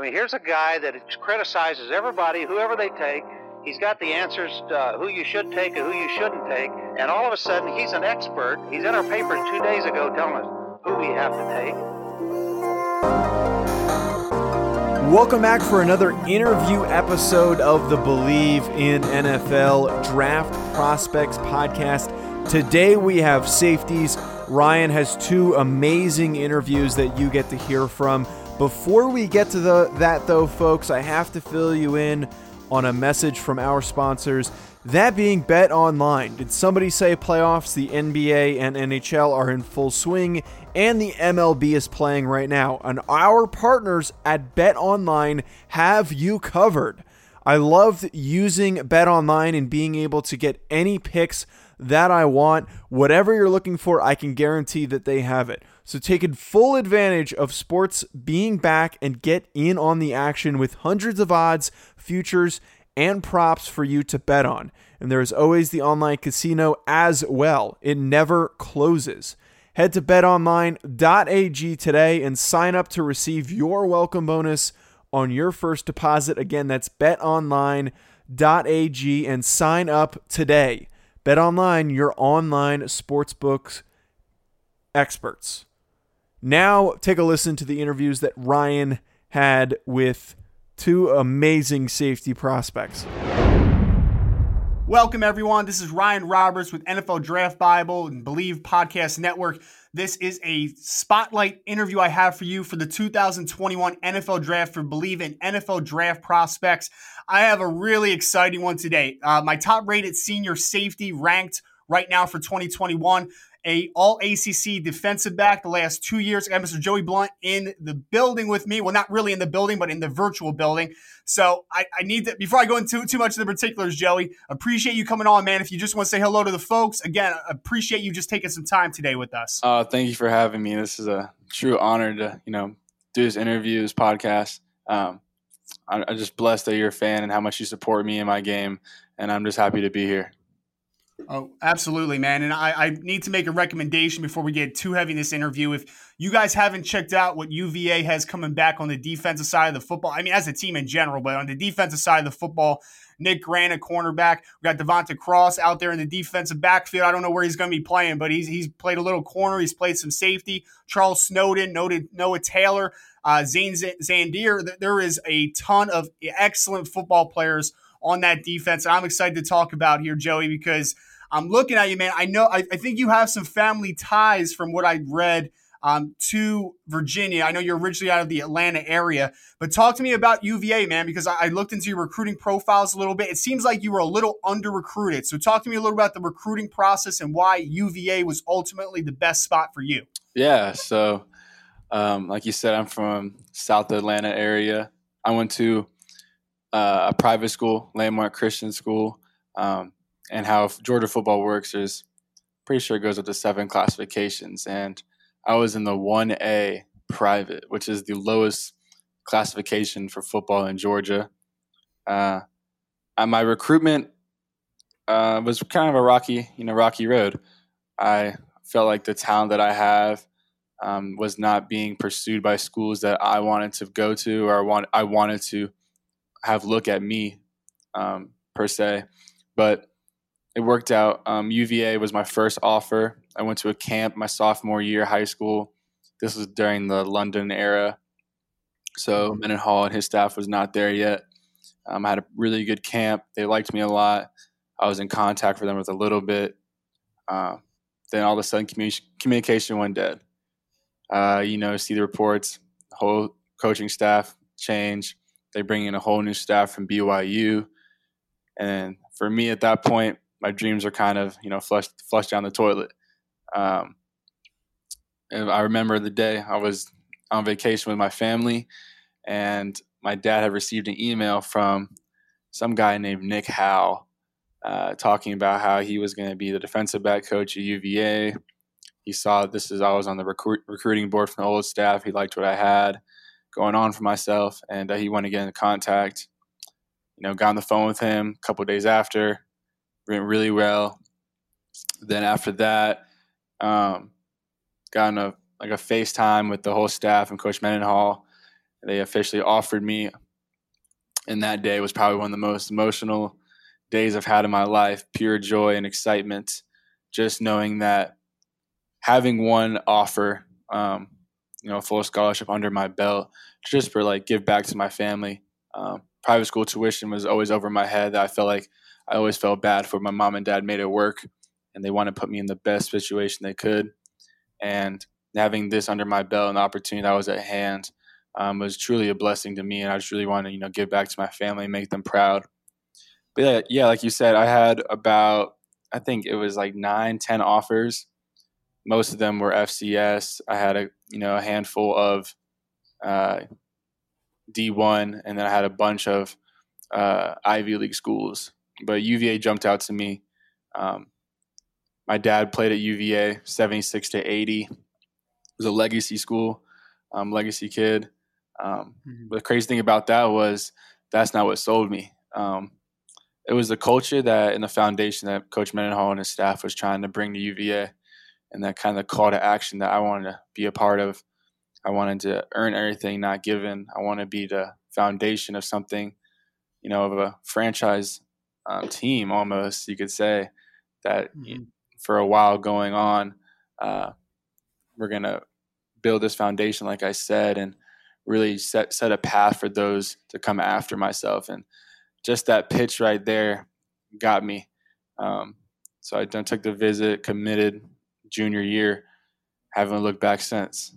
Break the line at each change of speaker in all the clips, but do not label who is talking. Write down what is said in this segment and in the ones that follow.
I mean, here's a guy that criticizes everybody, whoever they take. He's got the answers uh, who you should take and who you shouldn't take. And all of a sudden, he's an expert. He's in our paper two days ago telling us who we have to take.
Welcome back for another interview episode of the Believe in NFL Draft Prospects podcast. Today we have safeties. Ryan has two amazing interviews that you get to hear from. Before we get to the, that, though, folks, I have to fill you in on a message from our sponsors. That being Bet Online. Did somebody say playoffs? The NBA and NHL are in full swing, and the MLB is playing right now. And our partners at Bet Online have you covered. I love using Bet Online and being able to get any picks that I want. Whatever you're looking for, I can guarantee that they have it. So take full advantage of sports being back and get in on the action with hundreds of odds, futures, and props for you to bet on. And there is always the online casino as well. It never closes. Head to betonline.ag today and sign up to receive your welcome bonus on your first deposit. Again, that's betonline.ag and sign up today. BetOnline, your online sportsbooks experts. Now, take a listen to the interviews that Ryan had with two amazing safety prospects.
Welcome, everyone. This is Ryan Roberts with NFL Draft Bible and Believe Podcast Network. This is a spotlight interview I have for you for the 2021 NFL Draft for Believe in NFL Draft Prospects. I have a really exciting one today. Uh, my top rated senior safety ranked right now for 2021 a all ACC defensive back the last two years. I got Mr. Joey Blunt in the building with me. Well, not really in the building, but in the virtual building. So I, I need to, before I go into too much of the particulars, Joey, appreciate you coming on, man. If you just want to say hello to the folks, again, appreciate you just taking some time today with us.
Uh, thank you for having me. This is a true honor to, you know, do this interview, this podcast. Um, I'm just blessed that you're a fan and how much you support me in my game. And I'm just happy to be here.
Oh, absolutely, man. And I, I, need to make a recommendation before we get too heavy in this interview. If you guys haven't checked out what UVA has coming back on the defensive side of the football, I mean, as a team in general, but on the defensive side of the football, Nick Grant, a cornerback. We got De'Vante Cross out there in the defensive backfield. I don't know where he's going to be playing, but he's he's played a little corner. He's played some safety. Charles Snowden, noted Noah Taylor, uh, Zane Zandier. There is a ton of excellent football players on that defense. And I'm excited to talk about here, Joey, because – I'm looking at you, man. I know, I, I think you have some family ties from what I read um, to Virginia. I know you're originally out of the Atlanta area, but talk to me about UVA, man, because I, I looked into your recruiting profiles a little bit. It seems like you were a little under recruited. So talk to me a little about the recruiting process and why UVA was ultimately the best spot for you.
Yeah. So, um, like you said, I'm from South Atlanta area. I went to uh, a private school, Landmark Christian School. Um, and how Georgia football works is pretty sure it goes up to seven classifications. And I was in the 1A private, which is the lowest classification for football in Georgia. Uh, my recruitment uh, was kind of a rocky, you know, rocky road. I felt like the talent that I have um, was not being pursued by schools that I wanted to go to or want I wanted to have look at me um, per se. But it worked out. Um, UVA was my first offer. I went to a camp my sophomore year high school. This was during the London era. So mm-hmm. Mendenhall and his staff was not there yet. Um, I had a really good camp. They liked me a lot. I was in contact with them with a little bit. Uh, then all of a sudden, commu- communication went dead. Uh, you know, see the reports. Whole coaching staff change. They bring in a whole new staff from BYU. And for me at that point, my dreams are kind of you know flushed flushed down the toilet. Um, and I remember the day I was on vacation with my family, and my dad had received an email from some guy named Nick Howell uh, talking about how he was going to be the defensive back coach at UVA. He saw this as I was on the recruit, recruiting board from the old staff. He liked what I had going on for myself, and uh, he wanted to get in contact. You know, got on the phone with him a couple days after, went really well. Then after that, um, got on a like a FaceTime with the whole staff and Coach Mendenhall. They officially offered me, and that day was probably one of the most emotional days I've had in my life. Pure joy and excitement, just knowing that having one offer, um, you know, full scholarship under my belt, just for like give back to my family. Um, private school tuition was always over my head. That I felt like I always felt bad for my mom and dad made it work, and they wanted to put me in the best situation they could. And having this under my belt and the opportunity that was at hand um, was truly a blessing to me. And I just really want to, you know, give back to my family, and make them proud. But yeah, yeah, like you said, I had about, I think it was like nine, ten offers. Most of them were FCS. I had a, you know, a handful of uh, D1, and then I had a bunch of uh, Ivy League schools. But UVA jumped out to me. Um, my dad played at UVA, 76 to 80. It was a legacy school, um, legacy kid. Um, mm-hmm. The crazy thing about that was that's not what sold me. Um, it was the culture that and the foundation that Coach Mendenhall and his staff was trying to bring to UVA, and that kind of call to action that I wanted to be a part of. I wanted to earn everything not given. I want to be the foundation of something, you know, of a franchise um, team almost, you could say, that mm-hmm. for a while going on, uh, we're going to build this foundation, like I said, and really set, set a path for those to come after myself. And just that pitch right there got me. Um, so I done took the visit, committed junior year, haven't looked back since.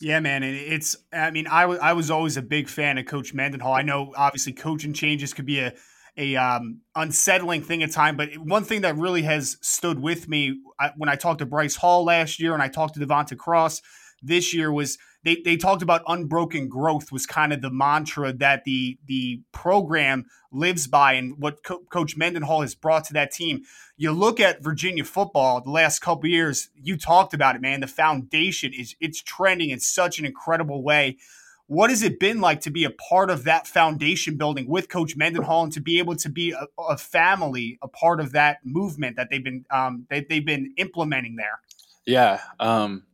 Yeah, man, and it's. I mean, I I was always a big fan of Coach Mendenhall. I know obviously coaching changes could be a a um, unsettling thing at time, but one thing that really has stood with me I, when I talked to Bryce Hall last year and I talked to De'Vante Cross this year was they, they talked about unbroken growth was kind of the mantra that the the program lives by and what Co- coach mendenhall has brought to that team. You look at virginia football the last couple years you talked about it man the foundation is it's trending in such an incredible way what has it been like to be a part of that foundation building with coach mendenhall and to be able to be a, a family a part of that movement that they've been um, they, they've been implementing there
yeah um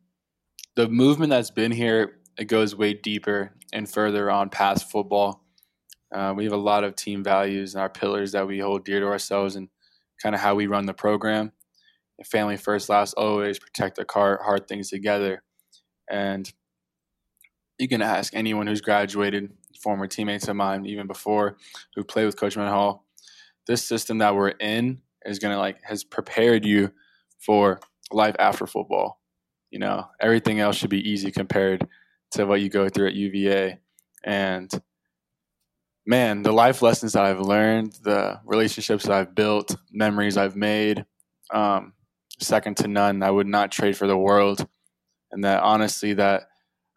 the movement that's been here it goes way deeper and further on past football. Uh, we have a lot of team values and our pillars that we hold dear to ourselves, and kind of how we run the program. Family first, last always. Protect the car, hard things together, and you can ask anyone who's graduated, former teammates of mine, even before, who played with Coach Mendenhall. This system that we're in is gonna like has prepared you for life after football you know, everything else should be easy compared to what you go through at UVA. And man, the life lessons that I've learned, the relationships that I've built, memories I've made, um, second to none. I would not trade for the world. And that honestly, that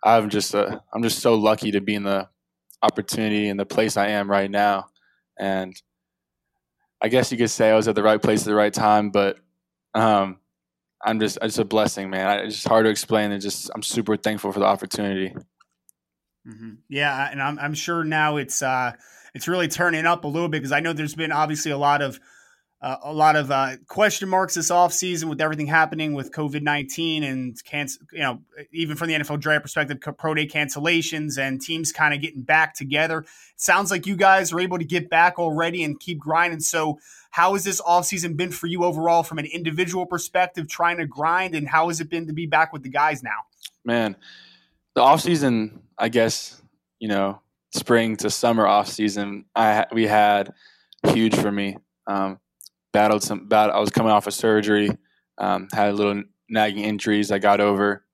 I'm just uh, I'm just so lucky to be in the opportunity and the place I am right now. And I guess you could say I was at the right place at the right time, but um, I'm just it's a blessing, man. It's just hard to explain. And just I'm super thankful for the opportunity.
Mm-hmm. Yeah, and I'm I'm sure now it's uh it's really turning up a little bit because I know there's been obviously a lot of uh, a lot of uh, question marks this offseason with everything happening with COVID 19 and, cancel, you know, even from the NFL draft perspective, pro day cancellations and teams kind of getting back together. It sounds like you guys are able to get back already and keep grinding. So, how has this offseason been for you overall from an individual perspective, trying to grind? And how has it been to be back with the guys now?
Man, the offseason, I guess, you know, spring to summer offseason, I we had huge for me. Um, battled some. I was coming off of surgery, um, had a little nagging injuries I got over,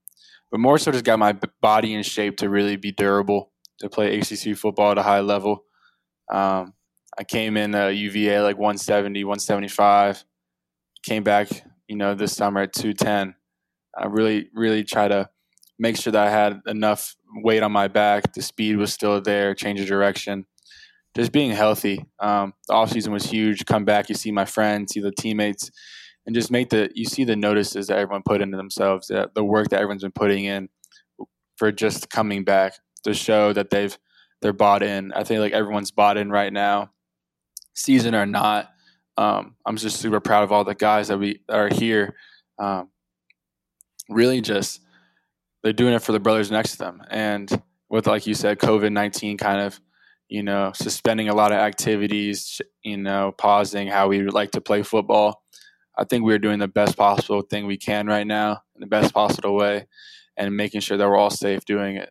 but more so just got my body in shape to really be durable to play ACC football at a high level. Um, I came in uh, UVA like 170, 175. Came back, you know, this summer at 210. I really, really try to make sure that I had enough weight on my back. The speed was still there, change of direction. Just being healthy. Um, the off season was huge. Come back, you see my friends, see the teammates, and just make the you see the notices that everyone put into themselves, that the work that everyone's been putting in for just coming back to show that they've they're bought in. I think like everyone's bought in right now, season or not. Um, I'm just super proud of all the guys that we that are here. Um, really, just they're doing it for the brothers next to them, and with like you said, COVID nineteen kind of you know suspending a lot of activities, you know, pausing how we like to play football. I think we're doing the best possible thing we can right now in the best possible way, and making sure that we're all safe doing it.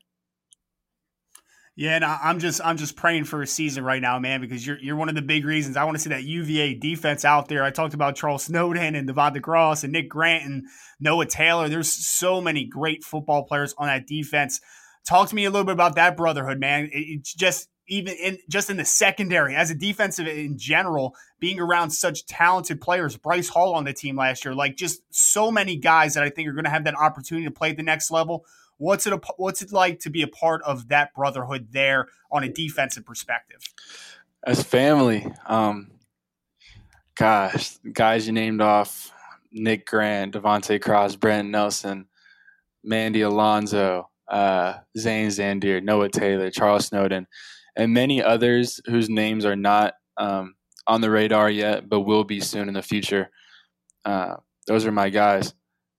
Yeah, and I'm just I'm just praying for a season right now, man, because you're you're one of the big reasons I want to see that UVA defense out there. I talked about Charles Snowden and De'Vante Cross and Nick Grant and Noah Taylor. There's so many great football players on that defense. Talk to me a little bit about that brotherhood, man. It's just even in just in the secondary as a defensive in general, being around such talented players. Bryce Hall on the team last year, like just so many guys that I think are going to have that opportunity to play at the next level What's it? What's it like to be a part of that brotherhood there on a defensive perspective?
As family, um, gosh, guys you named off: Nick Grant, De'Vante Cross, Brent Nelson, Mandy alonzo uh, Zane Zandier, Noah Taylor, Charles Snowden, and many others whose names are not um, on the radar yet, but will be soon in the future. Uh, those are my guys.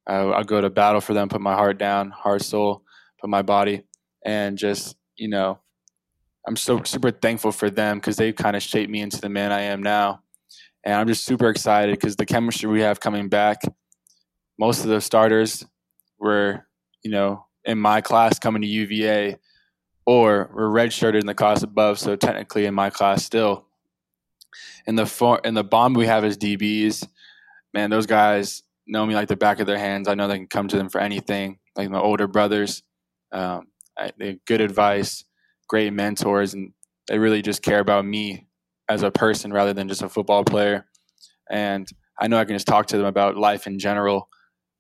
I, I'll go to battle for them, put my heart down, heart, soul, put my body, and just you know, I'm so super thankful for them because they've kind of shaped me into the man I am now, and I'm just super excited because the chemistry we have coming back. Most of the starters were, you know, in my class coming to UVA, or were redshirted in the class above, so technically in my class still. In the for, in the bond we have as DBs, man, those guys know me like the back of their hands. I know they can come to them for anything. Like my older brothers, um, I, they have good advice, great mentors, and they really just care about me as a person rather than just a football player. And I know I can just talk to them about life in general.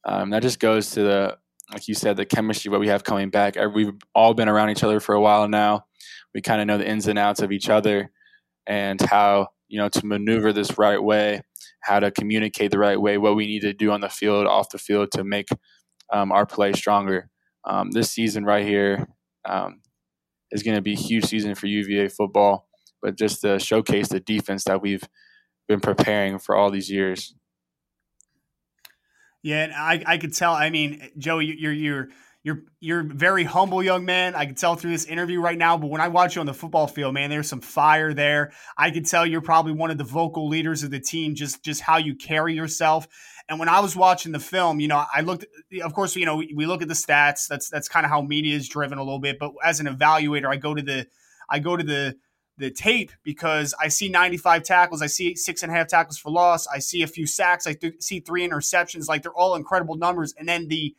Um, that just goes to the, like you said, the chemistry what we have coming back. We've all been around each other for a while now. We kind of know the ins and outs of each other and how you know to maneuver this right way how to communicate the right way, what we need to do on the field, off the field to make um, our play stronger. Um, this season right here um, is going to be a huge season for UVA football, but just to showcase the defense that we've been preparing for all these years.
Yeah, and I, I could tell. I mean, Joe, you're you're you're you're very humble young man. I can tell through this interview right now, but when I watch you on the football field, man, there's some fire there. I can tell you're probably one of the vocal leaders of the team, just just how you carry yourself. And when I was watching the film, you know, I looked. Of course, you know, we look at the stats. That's that's kind of how media is driven a little bit. But as an evaluator, I go to the I go to the the tape because I see 95 tackles, I see six and a half tackles for loss, I see a few sacks, I th- see three interceptions. Like they're all incredible numbers, and then the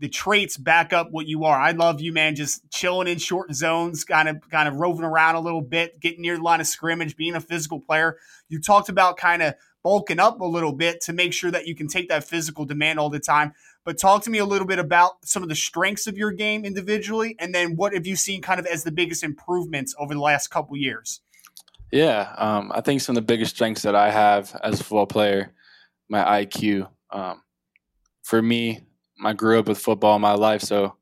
the traits back up what you are. I love you, man. Just chilling in short zones, kind of kind of roving around a little bit, getting near the line of scrimmage, being a physical player. You talked about kind of bulking up a little bit to make sure that you can take that physical demand all the time. But talk to me a little bit about some of the strengths of your game individually, and then what have you seen kind of as the biggest improvements over the last couple years?
Yeah, um, I think some of the biggest strengths that I have as a football player, my IQ. Um, for me, I grew up with football in my life, so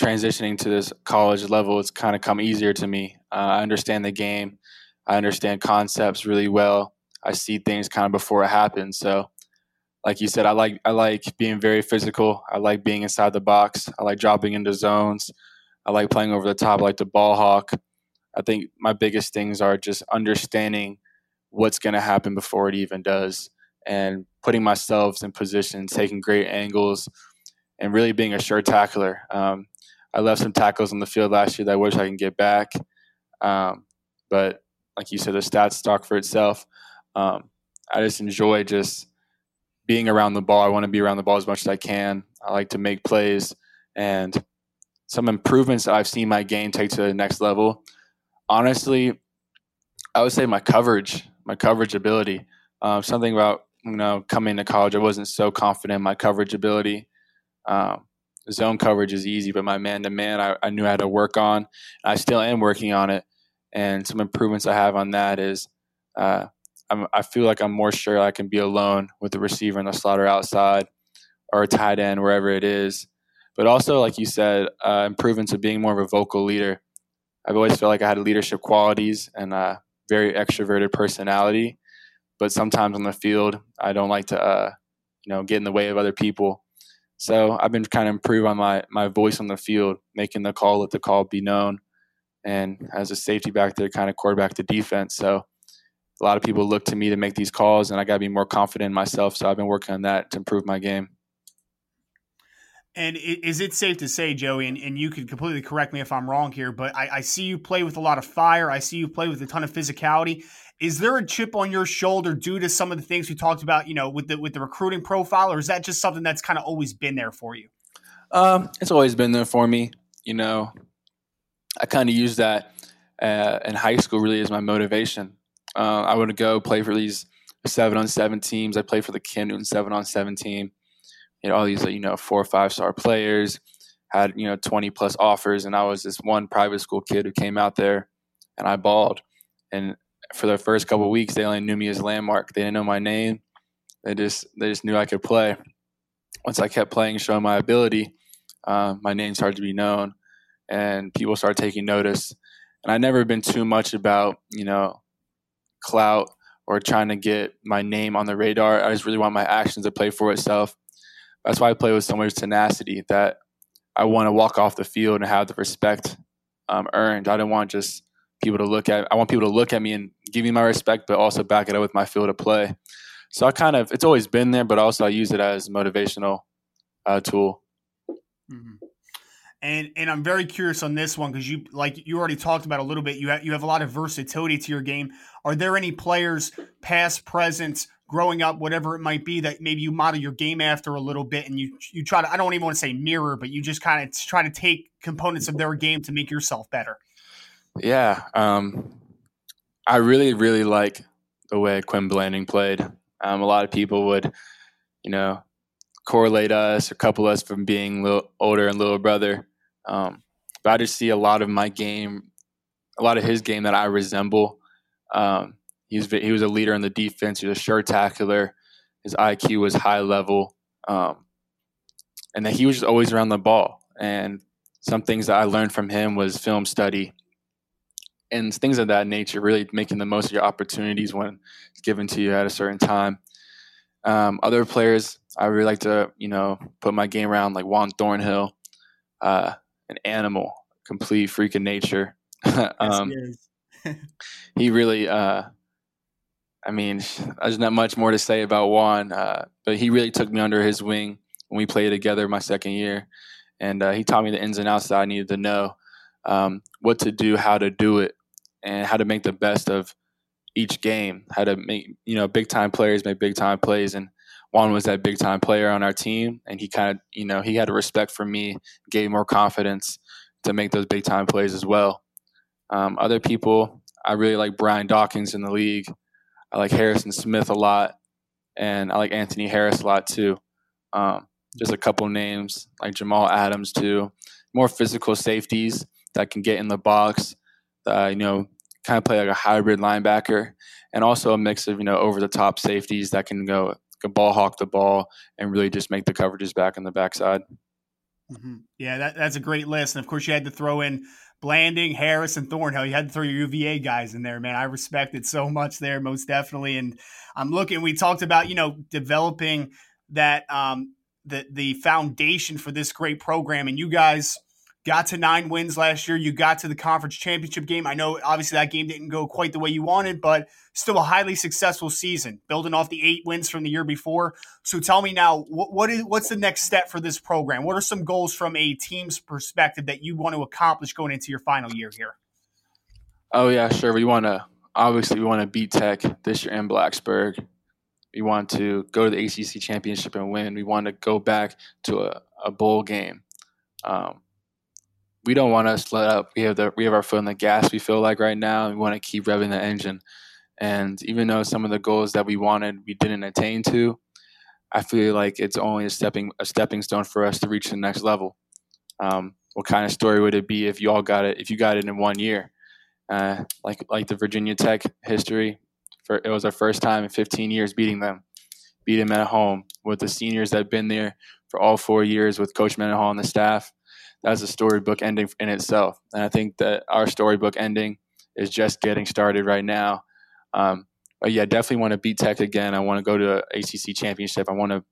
transitioning to this college level, it's kind of come easier to me. Uh, I understand the game. I understand concepts really well. I see things kind of before it happens. So, like you said, I like I like being very physical. I like being inside the box. I like dropping into zones. I like playing over the top. I like the ball hawk. I think my biggest things are just understanding what's going to happen before it even does, and putting myself in position, taking great angles, and really being a sure tackler. Um, I left some tackles on the field last year that I wish I can get back. Um, but like you said, the stats talk for itself. Um, I just enjoy just being around the ball. I want to be around the ball as much as I can. I like to make plays and some improvements I've seen my game take to the next level. Honestly, I would say my coverage, my coverage ability. Um, something about you know coming to college, I wasn't so confident in my coverage ability. Um, zone coverage is easy, but my man to man, I knew I had to work on. I still am working on it. And some improvements I have on that is uh, i feel like I'm more sure I can be alone with the receiver and the slaughter outside or a tight end, wherever it is. But also, like you said, uh, improvements of being more of a vocal leader. I've always felt like I had leadership qualities and a very extroverted personality. But sometimes on the field, I don't like to, uh, you know, get in the way of other people. So I've been kind of improve on my my voice on the field, making the call, let the call be known, and as a safety back there, kind of quarterback the defense. So a lot of people look to me to make these calls, and I got to be more confident in myself. So I've been working on that to improve my game.
And is it safe to say, Joey, and, and you can completely correct me if I'm wrong here, but I, I, see you play with a lot of fire. I see you play with a ton of physicality. Is there a chip on your shoulder due to some of the things we talked about, you know, with the with the recruiting profile, or is that just something that's kind of always been there for you?
Um, it's always been there for me. You know, I kind of use that uh, in high school really as my motivation. Uh, I would go play for these seven on seven teams. I played for the Cam Newton seven on seven team. You know, all these you know four or five star players had you know 20 plus offers, and I was this one private school kid who came out there, and I balled. And for the first couple weeks, they only knew me as Landmark. They didn't know my name. They just they just knew I could play. Once I kept playing, showing my ability, uh, my name started to be known, and people started taking notice. And I never been too much about you know clout or trying to get my name on the radar. I just really want my actions to play for itself. That's why I play with so much tenacity that I want to walk off the field and have the respect um, earned. I don't want just people to look at. I want people to look at me and give me my respect, but also back it up with my field of play. So I kind of it's always been there, but also I use it as motivational uh, tool.
Mm-hmm. And and I'm very curious on this one because you like you already talked about a little bit. You have you have a lot of versatility to your game. Are there any players, past, present, growing up, whatever it might be, that maybe you model your game after a little bit, and you you try to I don't even want to say mirror, but you just kind of try to take components of their game to make yourself better.
Yeah, um, I really, really like the way Quin Blanding played. Um, a lot of people would, you know, correlate us or couple us from being little older and little brother. Um, but I just see a lot of my game, a lot of his game that I resemble. Um, he was he was a leader in the defense. He was a sure tackler. His IQ was high level, um, and that he was just always around the ball. And some things that I learned from him was film study and things of that nature, really making the most of your opportunities when given to you at a certain time. Um, other players, I really like to, you know, put my game around like Juan Thornhill, uh, an animal, complete freak of nature. um, yes, he really, uh, I mean, there's not much more to say about Juan, uh, but he really took me under his wing when we played together my second year. And uh, he taught me the ins and outs that I needed to know um, what to do, how to do it, and how to make the best of each game. How to make you know big time players make big time plays, and Juan was that big time player on our team, and he kind of you know he had a respect for me, gave more confidence to make those big time plays as well. Um, other people, I really like Brian Dawkins in the league. I like Harrison Smith a lot, and I like Anthony Harris a lot too. Um, just a couple names like Jamal Adams too. More physical safeties that can get in the box uh, you know, kind of play like a hybrid linebacker, and also a mix of you know over the top safeties that can go can ball hawk the ball and really just make the coverages back on the backside.
Mm-hmm. Yeah, that, that's a great list, and of course you had to throw in Blanding, Harris, and Thornhill. You had to throw your UVA guys in there, man. I respect it so much there, most definitely. And I'm looking. We talked about you know developing that um, the the foundation for this great program, and you guys got to nine wins last year. You got to the conference championship game. I know obviously that game didn't go quite the way you wanted, but still a highly successful season, building off the eight wins from the year before. So tell me now, what, what is what's the next step for this program? What are some goals from a team's perspective that you want to accomplish going into your final year here?
Oh yeah, sure. We want to obviously we want to beat Tech this year in Blacksburg. We want to go to the ACC championship and win. We want to go back to a, a bowl game. Um, we don't want to let up. We have the we have our foot on the gas. We feel like right now, we want to keep revving the engine. And even though some of the goals that we wanted we didn't attain to, I feel like it's only a stepping a stepping stone for us to reach the next level. Um, what kind of story would it be if you all got it if you got it in one year? Uh, like like the Virginia Tech history, for, it was our first time in 15 years beating them, beat them at home with the seniors that had been there for all four years with Coach Mendenhall and the staff. That's a storybook ending in itself, and I think that our storybook ending is just getting started right now. Um, but yeah, I definitely want to beat Tech again. I want to go to ACC championship. I want to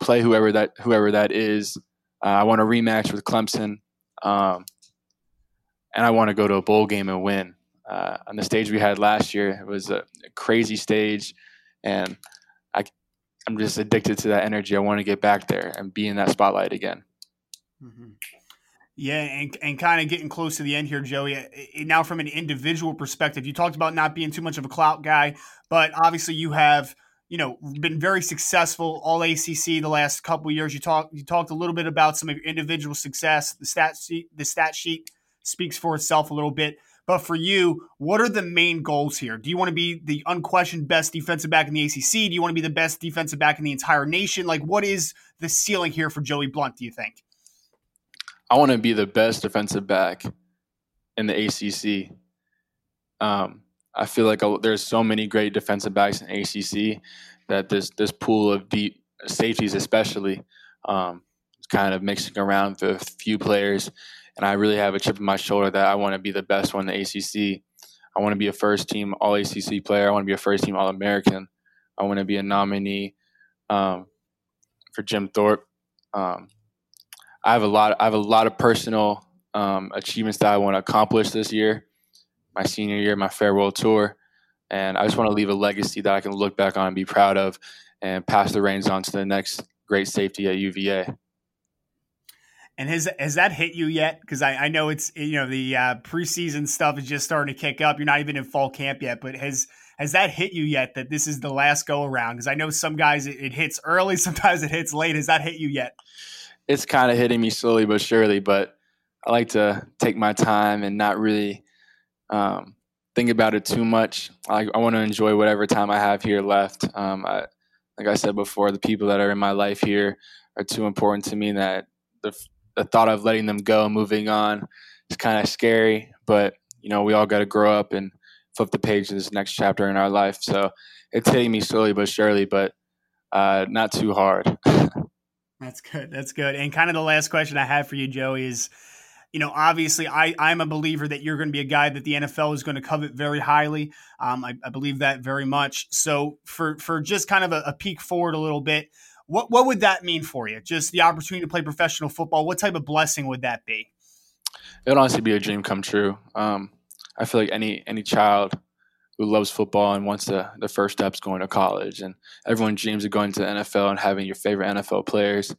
play whoever that whoever that is. Uh, I want to rematch with Clemson. Um, and I want to go to a bowl game and win. Uh, on the stage we had last year, it was a, a crazy stage, and I, I'm just addicted to that energy. I want to get back there and be in that spotlight again.
Mm-hmm. Yeah, and, and kind of getting close to the end here, Joey. Uh, now, from an individual perspective, you talked about not being too much of a clout guy, but obviously you have you know been very successful all ACC the last couple years. You talked you talked a little bit about some of your individual success. The stat sheet the stat sheet speaks for itself a little bit. But for you, what are the main goals here? Do you want to be the unquestioned best defensive back in the ACC? Do you want to be the best defensive back in the entire nation? Like, what is the ceiling here for Joey Blunt? do you think?
I want to be the best defensive back in the ACC. Um, I feel like there's so many great defensive backs in ACC that this this pool of deep safeties, especially, um, is kind of mixing around with a few players and I really have a chip on my shoulder that I want to be the best one in the ACC. I want to be a first team All ACC player. I want to be a first team All American. I want to be a nominee um, for Jim Thorpe. Um, I have a lot. I have a lot of personal um, achievements that I want to accomplish this year, my senior year, my farewell tour, and I just want to leave a legacy that I can look back on and be proud of, and pass the reins on to the next great safety at UVA.
And has has that hit you yet? Because I, I know it's you know the uh, preseason stuff is just starting to kick up. You're not even in fall camp yet, but has has that hit you yet? That this is the last go around? Because I know some guys it, it, hits early, sometimes it hits late. Has that hit you yet?
It's kind of hitting me slowly but surely, but I like to take my time and not really um, think about it too much. I, I want to enjoy whatever time I have here left. Um, I, like I said before, the people that are in my life here are too important to me that the the thought of letting them go, moving on, is kind of scary. But you know, we all got to grow up and flip the page to this next chapter in our life. So it's hitting me slowly but surely, but uh, not too hard.
That's good. That's good. And kind of the last question I have for you, Joey, is you know, obviously, I, I'm a believer that you're going to be a guy that the NFL is going to covet very highly. Um, I, I, believe that very much. So, for for just kind of a, a peek forward a little bit, what what would that mean for you? Just the opportunity to play professional football. What type of blessing would that be?
It would honestly be a dream come true. Um, I feel like any any child who loves football and wants the the first steps going to college, and everyone dreams of going to the NFL and having your favorite NFL players.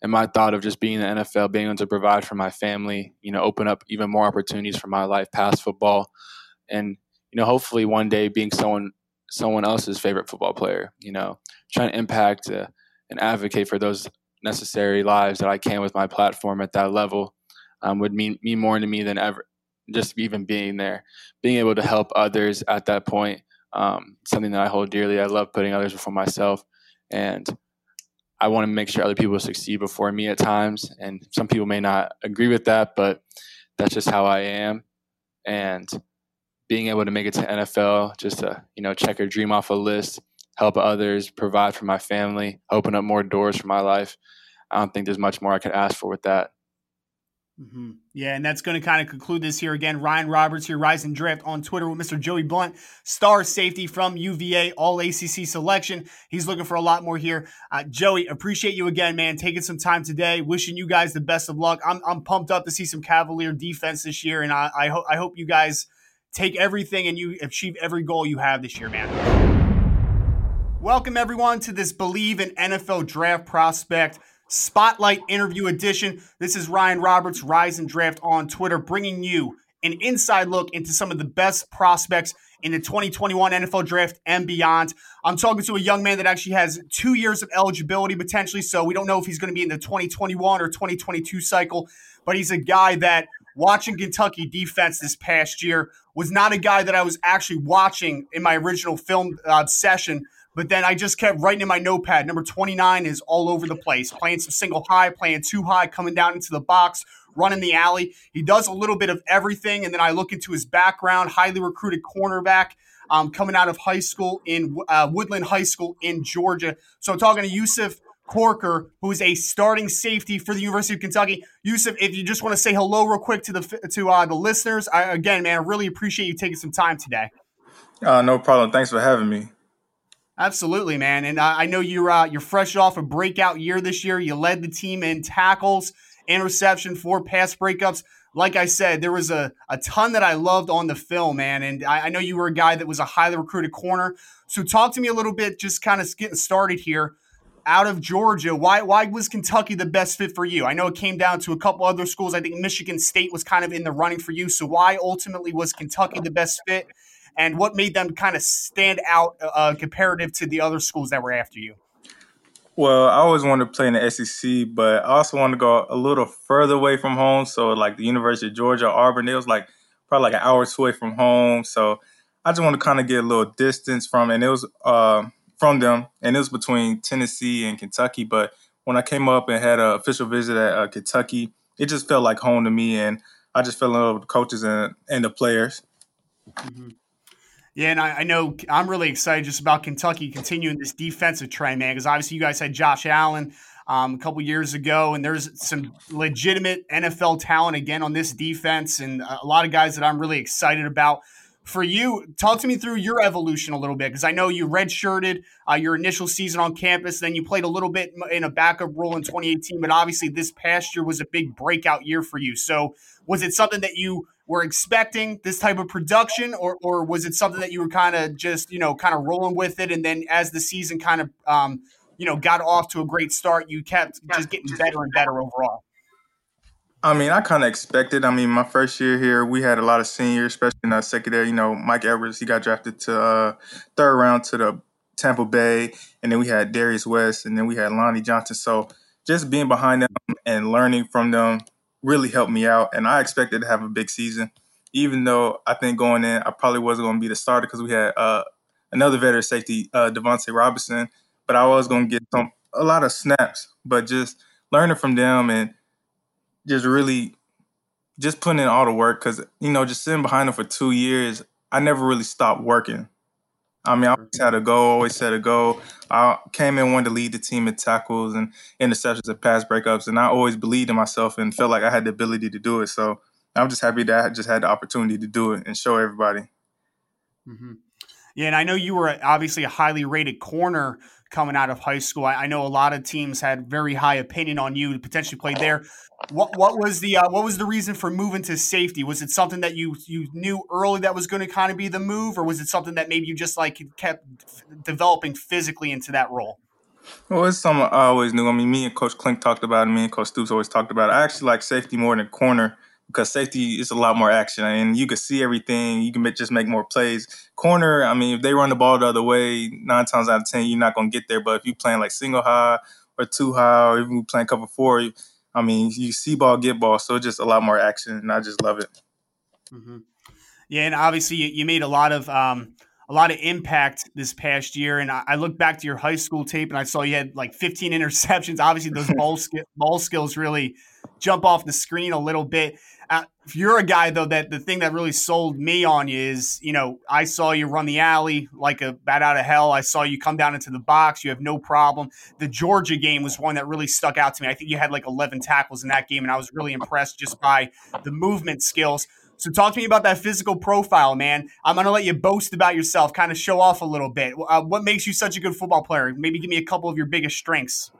And my thought of just being in the NFL, being able to provide for my family, you know, open up even more opportunities for my life past football, and you know, hopefully one day being someone someone else's favorite football player. You know, trying to impact. Uh, and advocate for those necessary lives that I can with my platform at that level um, would mean mean more to me than ever. Just even being there, being able to help others at that point, um, something that I hold dearly. I love putting others before myself, and I want to make sure other people succeed before me at times. And some people may not agree with that, but that's just how I am. And being able to make it to NFL, just to you know check a dream off a list, help others, provide for my family, open up more doors for my life. I don't think there's much more I could ask for with that.
Mm-hmm. Yeah, and that's going to kind of conclude this here again. Ryan Roberts here, Rise and Draft on Twitter with Mr. Joey Blunt, star safety from UVA, all ACC selection. He's looking for a lot more here. Uh, Joey, appreciate you again, man, taking some time today. Wishing you guys the best of luck. I'm, I'm pumped up to see some Cavalier defense this year, and I, I, ho- I hope you guys take everything and you achieve every goal you have this year, man. Welcome, everyone, to this Believe in NFL Draft Prospect Spotlight Interview Edition. This is Ryan Roberts, Rise and Draft on Twitter, bringing you an inside look into some of the best prospects in the 2021 NFL Draft and beyond. I'm talking to a young man that actually has two years of eligibility potentially, so we don't know if he's going to be in the 2021 or 2022 cycle, but he's a guy that watching Kentucky defense this past year was not a guy that I was actually watching in my original film uh, session But then I just kept writing in my notepad. Number 29 is all over the place, playing some single high, playing two high, coming down into the box, running the alley. He does a little bit of everything. And then I look into his background, highly recruited cornerback. Um, coming out of high school in uh, Woodland High School in Georgia. So I'm talking to Yusuf Corker, who's a starting safety for the University of Kentucky. Yusuf, if you just want to say hello real quick to the to uh, the listeners, I, again, man, I really appreciate you taking some time today.
Uh, no problem. Thanks for having me.
Absolutely, man. And uh, I know you're uh, you're fresh off a breakout year this year. You led the team in tackles, interception, four pass breakups. Like I said, there was a, a ton that I loved on the film, man. And I, I know you were a guy that was a highly recruited corner. So talk to me a little bit, just kind of getting started here out of Georgia, why why was Kentucky the best fit for you? I know it came down to a couple other schools. I think Michigan State was kind of in the running for you. So why ultimately was Kentucky the best fit, and what made them kind of stand out uh, comparative to the other schools that were after you?
Well, I always wanted to play in the SEC, but I also wanted to go a little further away from home. So like the University of Georgia, Auburn, it was like probably like an hour or away from home. So I just wanted to kind of get a little distance from, and it was. Uh, from them, and it was between Tennessee and Kentucky. But when I came up and had an official visit at uh, Kentucky, it just felt like home to me, and I just fell in love with the coaches and, and the players.
Mm-hmm. Yeah, and I, I, know I'm really excited just about Kentucky continuing this defensive trend, man, because obviously you guys had Josh Allen um, a couple years ago, and there's some legitimate NFL talent again on this defense, and a lot of guys that I'm really excited about for you, talk to me through your evolution a little bit because I know you redshirted uh, your initial season on campus, then you played a little bit in a backup role in 2018, but obviously this past year was a big breakout year for you. So, was it something that you were expecting this type of production, or or was it something that you were kind of just you know kind of rolling with it, and then as the season kind of um, you know got off to a great start, you kept just getting better and better overall?
I mean, I kind of expected. I mean, my first year here, we had a lot of seniors, especially in the secondary. You know, Mike Edwards, he got drafted to uh, third round to the Tampa Bay, and then we had Darius West, and then we had Lonnie Johnson. So just being behind them and learning from them really helped me out. And I expected to have a big season, even though I think going in, I probably wasn't going to be the starter because we had uh, another veteran safety, uh, Devontae Robinson, but I was going to get some a lot of snaps. But just learning from them and just really just putting in all the work because you know just sitting behind them for two years i never really stopped working i mean i always had a goal always had a goal. I came in wanted to lead the team in tackles and interceptions and pass breakups and i always believed in myself and felt like i had the ability to do it. So i'm just happy that i just had the opportunity to do it and show everybody.
Mm-hmm. yeah and i know you were obviously a highly rated corner coming out of high school. I, I, know a lot of teams had very high opinion on you to potentially play there. What what was the uh, what was the reason for moving to safety? Was it something that you you knew early that was going to kind of be the move, or was it something that maybe you just like kept developing physically into that role?
Well, it's something I always knew. I mean, me and Coach Clink talked about it. Me and Coach Stoops always talked about it. I actually like safety more than corner because safety is a lot more action and you can see everything. You can just make more plays. Corner, I mean, if they run the ball the other way, nine times out of ten, you're not going to get there. But if you're playing like single high or two high, or even playing cover four, I mean, you see ball, get ball. So just a lot more action, and I just love it.
Mm-hmm. Yeah, and obviously you, made a lot of um, a lot of impact this past year. And I, I look back to your high school tape, and I saw you had like 15 interceptions. Obviously, those ball sk- ball skills really jump off the screen a little bit. Uh, if you're a guy though, that the thing that really sold me on you is, you know, I saw you run the alley like a bat out of hell. I saw you come down into the box. You have no problem. The Georgia game was one that really stuck out to me. I think you had like 11 tackles in that game, and I was really impressed just by the movement skills. So talk to me about that physical profile, man. I'm gonna let you boast about yourself, kind of show off a little bit. Uh, what makes you such a good football player? Maybe give me a couple of your biggest strengths.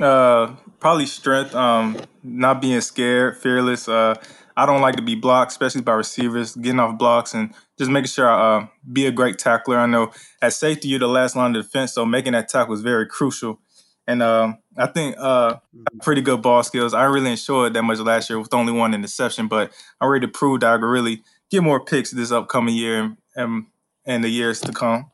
Uh, probably strength. Um, not being scared, fearless. Uh, I don't like to be blocked, especially by receivers, getting off blocks and just making sure I uh, be a great tackler. I know at safety, you're the last line of defense, so making that tackle is very crucial. And um, I think uh, pretty good ball skills. I really enjoyed that much last year with only one interception, but I'm ready to prove that I can really get more picks this upcoming year and, and, and the years to come.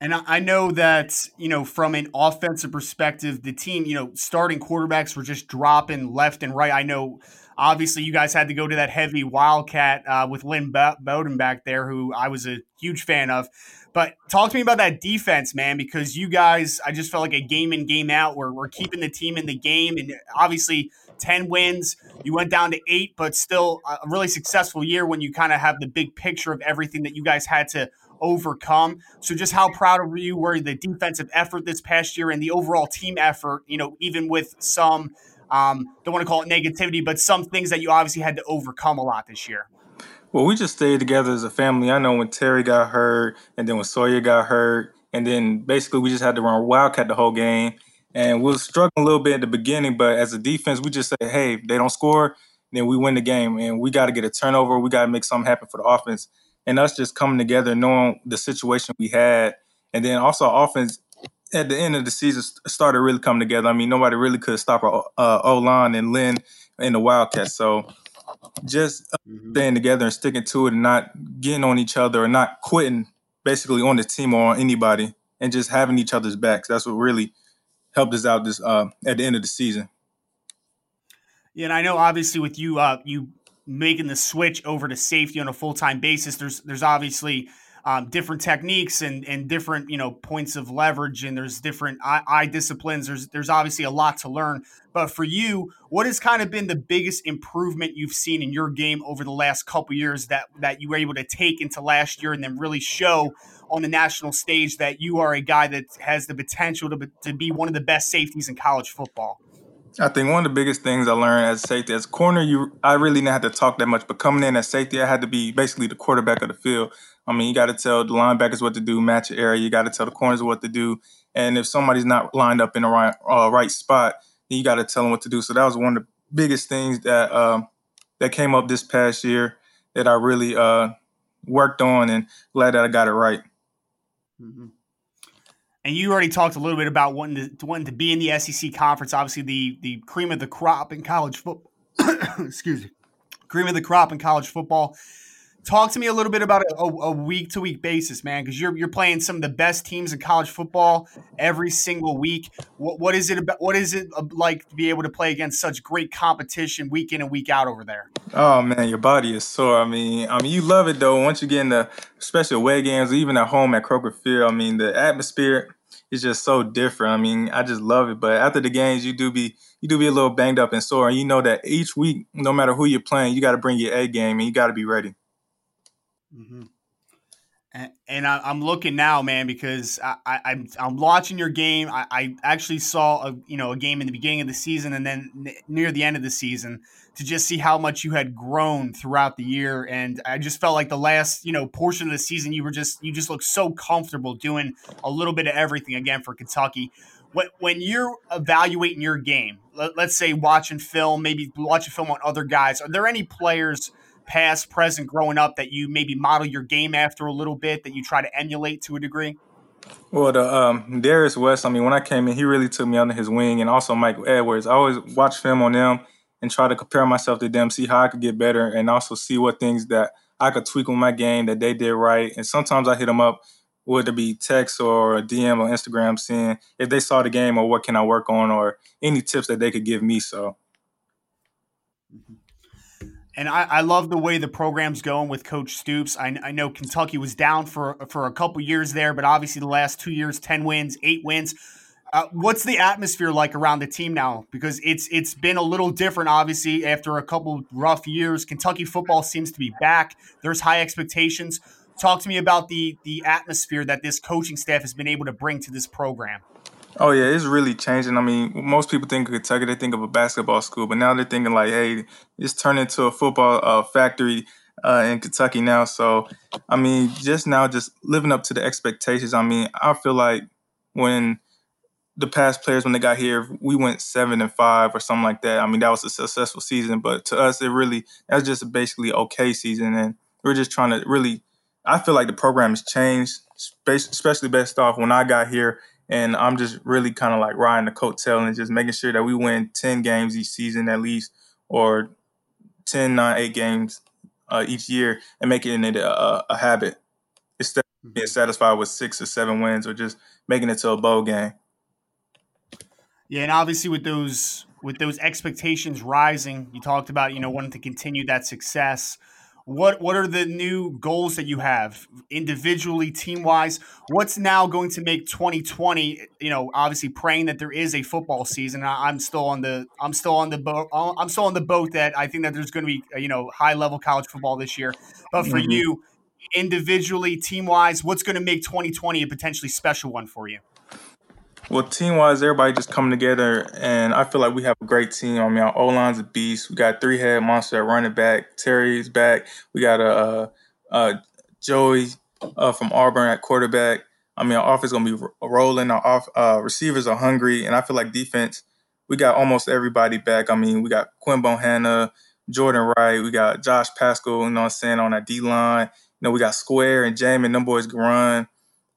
And I know that, you know, from an offensive perspective, the team, you know, starting quarterbacks were just dropping left and right. I know Obviously, you guys had to go to that heavy Wildcat uh, with Lynn Bowden back there, who I was a huge fan of. But talk to me about that defense, man, because you guys, I just felt like a game in, game out where we're keeping the team in the game. And obviously, 10 wins. You went down to eight, but still a really successful year when you kind of have the big picture of everything that you guys had to overcome. So just how proud of you were the defensive effort this past year and the overall team effort, you know, even with some um, don't want to call it negativity, but some things that you obviously had to overcome a lot this year.
Well, we just stayed together as a family. I know when Terry got hurt, and then when Sawyer got hurt, and then basically we just had to run Wildcat the whole game. And we were struggling a little bit at the beginning, but as a defense, we just say, hey, if they don't score, then we win the game. And we got to get a turnover. We got to make something happen for the offense. And us just coming together, knowing the situation we had. And then also offense, at the end of the season, started really coming together. I mean, nobody really could stop our uh, O-line and Lynn in the Wildcats. So just mm-hmm. staying together and sticking to it and not getting on each other or not quitting basically on the team or on anybody and just having each other's backs. That's what really – helped us out this uh, at the end of the season.
Yeah, and I know obviously with you uh, you making the switch over to safety on a full time basis, there's there's obviously um, different techniques and and different you know points of leverage, and there's different eye, eye disciplines. There's there's obviously a lot to learn. But for you, what has kind of been the biggest improvement you've seen in your game over the last couple years that that you were able to take into last year and then really show on the national stage that you are a guy that has the potential to, to be one of the best safeties in college football?
I think one of the biggest things I learned as safety, as corner, you I really didn't have to talk that much, but coming in as safety, I had to be basically the quarterback of the field. I mean, you got to tell the linebackers what to do, match the area. You got to tell the corners what to do, and if somebody's not lined up in the right uh, right spot, you got to tell them what to do. So that was one of the biggest things that um, that came up this past year that I really uh, worked on, and glad that I got it right.
Mm-hmm. And you already talked a little bit about wanting to wanting to be in the SEC conference. Obviously, the the cream of the crop in college football. excuse me, cream of the crop in college football. Talk to me a little bit about a week to week basis, man, because you're you're playing some of the best teams in college football every single week. What what is it about? What is it uh, like to be able to play against such great competition week in and week out over there?
Oh man, your body is sore. I mean, I mean, you love it though. Once you get in the special away games, even at home at Kroger Field, I mean, the atmosphere is just so different. I mean, I just love it. But after the games, you do be you do be a little banged up and sore, and you know that each week, no matter who you're playing, you got to bring your A game and you got to be ready.
Mm-hmm. And, and I, am looking now, man, because I, I, am I'm, I'm watching your game. I, I, actually saw a you know a game in the beginning of the season and then n- near the end of the season to just see how much you had grown throughout the year. And I just felt like the last you know portion of the season you were just you just looked so comfortable doing a little bit of everything again for Kentucky. When, you're evaluating your game, let, let's say watching film, maybe watching film on other guys, are there any players? past, present, growing up that you maybe model your game after a little bit that you try to emulate to a degree?
Well, the um, Darius West. I mean, when I came in, he really took me under his wing, and also Mike Edwards. I always watch film on them and try to compare myself to them, see how I could get better, and also see what things that I could tweak on my game that they did right. And sometimes I hit them up, whether it be text or a DM or Instagram, seeing if they saw the game or what can I work on or any tips that they could give me. So.
And I, I, love the way the program's going with Coach Stoops. I, I, know Kentucky was down for for a couple years there, but obviously the last two years, ten wins, eight wins. Uh, what's the atmosphere like around the team now? Because it's it's been a little different, obviously, after a couple rough years. Kentucky football seems to be back. There's high expectations. Talk to me about the the atmosphere that this coaching staff has been able to bring to this program.
Oh yeah, it's really changing. I mean, most people think of Kentucky, they think of a basketball school, but now they're thinking like, hey, it's turned into a football uh, factory uh, in Kentucky now. So, I mean, just now, just living up to the expectations. I mean, I feel like when the past players when they got here, we went seven and five or something like that. I mean, that was a successful season, but to us, it really that was just a basically okay season, and we're just trying to really. I feel like the program has changed, especially based off when I got here and I'm just really kind of like riding the coattail and just making sure that we win 10 games each season at least, or 10, 9, 8 games uh, each year and making it a, a habit instead of being mm-hmm. satisfied with six or seven wins or just making it to a bowl game.
Yeah, and obviously with those with those expectations rising, you talked about you know wanting to continue that success. What what are the new goals that you have individually, team wise? What's now going to make 2020? You know, obviously praying that there is a football season. I'm still on the I'm still on the boat. I'm still on the boat that I think that there's going to be you know high level college football this year. But for mm-hmm. you, individually, team wise, what's going to make 2020 a potentially special one for you?
Well, team wise, everybody just coming together, and I feel like we have a great team. I mean, our O line's a beast. We got three head monster at running back. Terry's back. We got a Joey uh, from Auburn at quarterback. I mean, our offense gonna be rolling. Our off, uh, receivers are hungry, and I feel like defense. We got almost everybody back. I mean, we got Quinn Bohanna, Jordan Wright. We got Josh Paschal. You know, what I'm saying on that D line. You know, we got Square and Jamin. Them boys can run.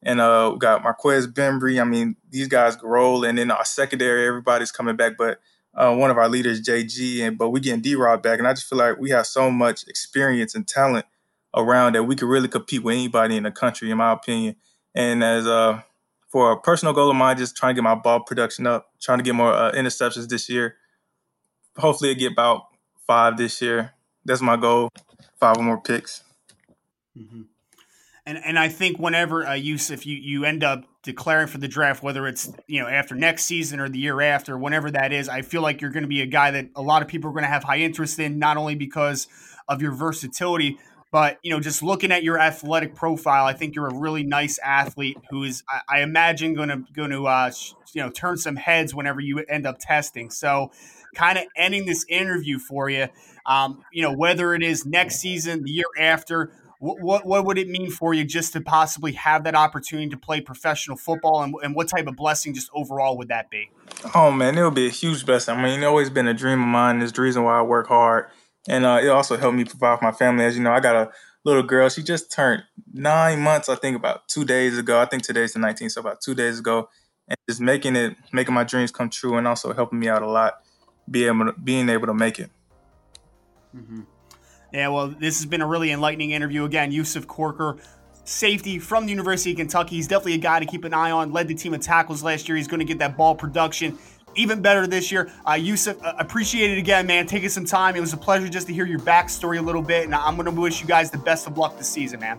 And uh, we got Marquez Bembry. I mean, these guys roll. And then our secondary, everybody's coming back. But uh, one of our leaders, JG, and but we getting D Rod back. And I just feel like we have so much experience and talent around that we could really compete with anybody in the country, in my opinion. And as uh, for a personal goal of mine, just trying to get my ball production up, trying to get more uh, interceptions this year. Hopefully, I get about five this year. That's my goal. Five or more picks.
Mm-hmm. And and I think whenever uh, if you you end up declaring for the draft, whether it's you know after next season or the year after, whenever that is, I feel like you're going to be a guy that a lot of people are going to have high interest in, not only because of your versatility, but you know just looking at your athletic profile, I think you're a really nice athlete who is, I, I imagine, going to going to uh, you know turn some heads whenever you end up testing. So, kind of ending this interview for you, um, you know whether it is next season, the year after what, what, what would it mean for you just to possibly have that opportunity to play professional football, and, and what type of blessing just overall would that be?
Oh man, it would be a huge blessing. I mean, it's always been a dream of mine. It's the reason why I work hard, and uh, it also helped me provide for my family. As you know, I got a little girl. She just turned nine months. I think about two days ago. I think today's the 19th, so about two days ago, and just making it, making my dreams come true, and also helping me out a lot, be able to, being able to make it.
Mm-hmm. Yeah, well, this has been a really enlightening interview. Again, Yusuf Corker, safety from the University of Kentucky. He's definitely a guy to keep an eye on. Led the team in tackles last year. He's going to get that ball production even better this year. Uh, Yusuf, uh, appreciate it again, man. Taking some time. It was a pleasure just to hear your backstory a little bit. And I'm going to wish you guys the best of luck this season, man.